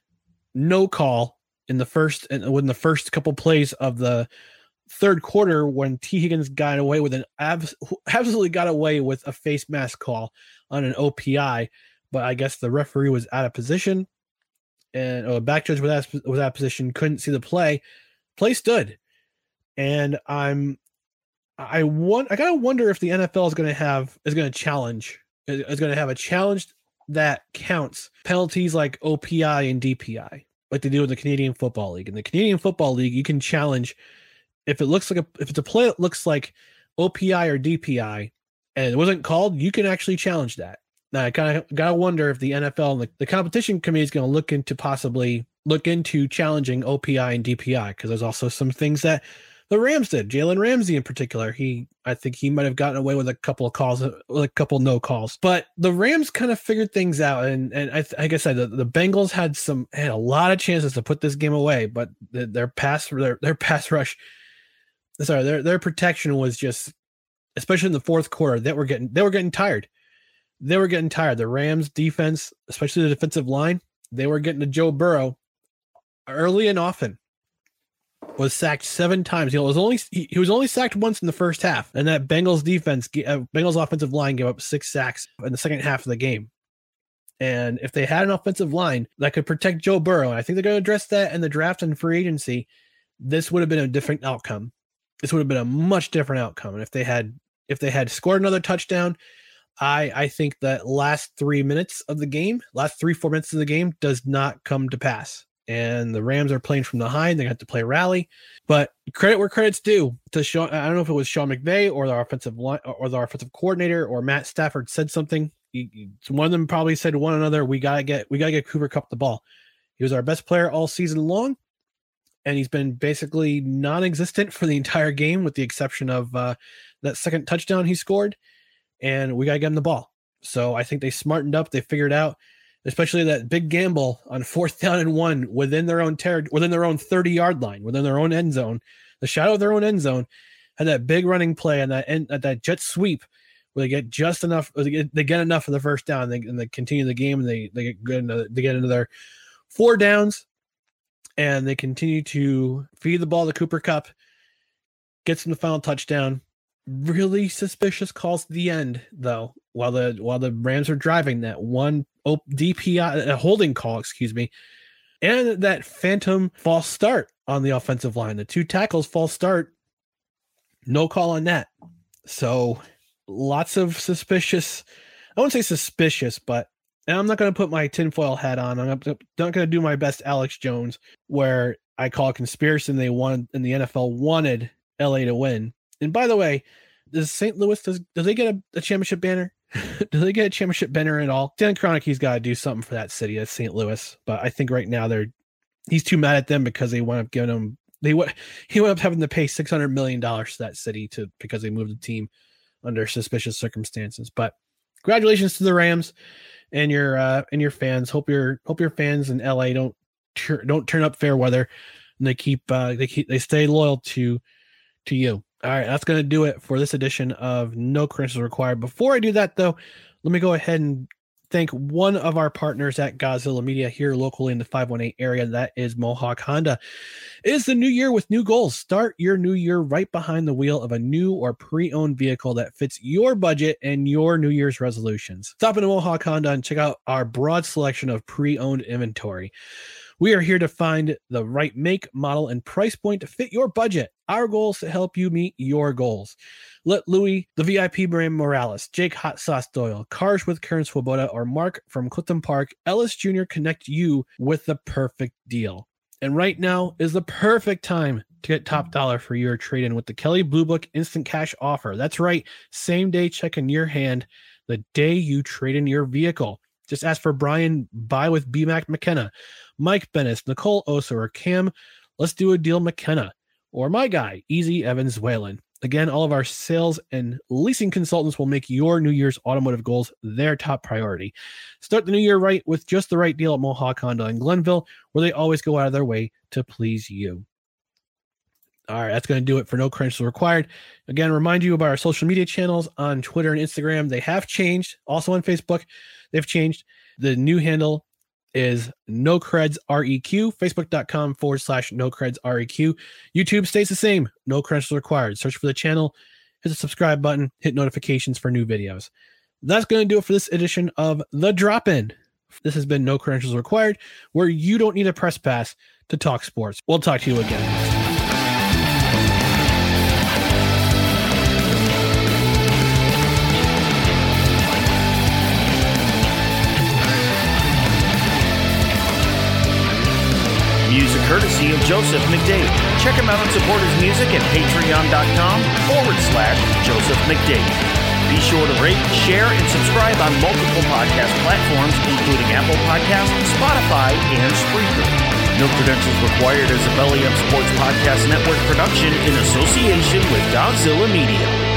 no call in the first and when the first couple plays of the third quarter when Tee Higgins got away with an abs- absolutely got away with a face mask call on an OPI, but I guess the referee was out of position and a back judge was out, was out of position, couldn't see the play. Play stood, and I'm I want I gotta wonder if the NFL is to have is to challenge is to have a challenge that counts penalties like OPI and DPI like they do in the Canadian Football League. In the Canadian Football League, you can challenge if it looks like a if it's a play that looks like OPI or DPI and it wasn't called, you can actually challenge that. Now I kind of gotta wonder if the NFL and the, the competition committee is going to look into possibly look into challenging OPI and DPI because there's also some things that the Rams did. Jalen Ramsey in particular, he I think he might have gotten away with a couple of calls, with a couple no calls. But the Rams kind of figured things out, and and I like I said, the, the Bengals had some had a lot of chances to put this game away, but the, their pass their their pass rush, sorry, their their protection was just, especially in the fourth quarter, that were getting they were getting tired. They were getting tired. The Rams defense, especially the defensive line, they were getting to Joe Burrow early and often was sacked seven times. He was only he, was only sacked once in the first half, and that Bengals defense, uh, Bengals offensive line, gave up six sacks in the second half of the game. And if they had an offensive line that could protect Joe Burrow, and I think they're going to address that in the draft and free agency, this would have been a different outcome. This would have been a much different outcome. And if they had if they had scored another touchdown, I I think that last three minutes of the game, last three four minutes of the game, does not come to pass and the Rams are playing from behind. They have to play rally, but credit where credit's due to Sean. I don't know if it was Sean McVay or the offensive line or the offensive coordinator or Matt Stafford said something. He, one of them probably said to one another, "We gotta get we gotta get Cooper Kupp the ball." He was our best player all season long, and he's been basically non-existent for the entire game, with the exception of uh, that second touchdown he scored. And we gotta get him the ball. So I think they smartened up. They figured out especially that big gamble on fourth down and one within their own territory, within their own 30 yard line, within their own end zone, the shadow of their own end zone, had that big running play and that end, that jet sweep where they get just enough, they get, they get enough for the first down, and they, and they continue the game, and they they get into, they get into their four downs, and they continue to feed the ball to Cooper Kupp, gets him the final touchdown. Really suspicious calls at the end, though. While the while the Rams are driving, that one DPI, holding call, excuse me, and that phantom false start on the offensive line. The two tackles false start, no call on that. So lots of suspicious. I won't say suspicious, but I'm not going to put my tinfoil hat on. I'm not going to do my best Alex Jones, where I call a conspiracy and they wanted and the NFL wanted LA to win. And by the way, does St. Louis does does they get a, a championship banner? do they get a championship banner at all? Dan Kroenke's got to do something for that city, that's St. Louis. But I think right now they're he's too mad at them because they wound up giving him they went he wound up having to pay six hundred million dollars to that city to because they moved the team under suspicious circumstances. But congratulations to the Rams and your uh and your fans. Hope your hope your fans in LA don't tur- don't turn up fair weather and they keep uh they keep they stay loyal to to you. All right, that's going to do it for this edition of No Credentials Required. Before I do that, though, let me go ahead and thank one of our partners at Godzilla Media here locally in the 518 area. That is Mohawk Honda. It is the new year with new goals. Start your new year right behind the wheel of a new or pre owned vehicle that fits your budget and your New Year's resolutions. Stop into Mohawk Honda and check out our broad selection of pre owned inventory. We are here to find the right make, model, and price point to fit your budget. Our goal is to help you meet your goals. Let Louis, the VIP brand Morales, Jake Hot Sauce Doyle, Cars with Karen Swoboda, or Mark from Clifton Park, Ellis Jr. connect you with the perfect deal. And right now is the perfect time to get top dollar for your trade in with the Kelley Blue Book instant cash offer. That's right, same day check in your hand the day you trade in your vehicle. Just ask for Brian Buy with BMAC McKenna, Mike Bennis, Nicole Osa, or Cam. Let's do a deal McKenna, or my guy, Easy Evans Whalen. Again, all of our sales and leasing consultants will make your New Year's automotive goals their top priority. Start the new year right with just the right deal at Mohawk Honda in Glenville, where they always go out of their way to please you. All right, that's going to do it for No Credentials Required. Again, remind you about our social media channels on Twitter and Instagram. They have changed. Also on Facebook, they've changed. The new handle is no creds req facebook.com forward slash no creds req youtube stays the same. No credentials required. Search for the channel hit the subscribe button hit notifications for new videos. That's going to do it for this edition of the drop in this has been no credentials required where you don't need a press pass to talk sports. We'll talk to you again courtesy of Joseph McDade. Check him out and support his music at patreon.com forward slash Joseph McDade. Be sure to rate, share, and subscribe on multiple podcast platforms, including Apple Podcasts, Spotify, and Spreaker. No credentials required as a Belly Up Sports Podcast Network production in association with Godzilla Media.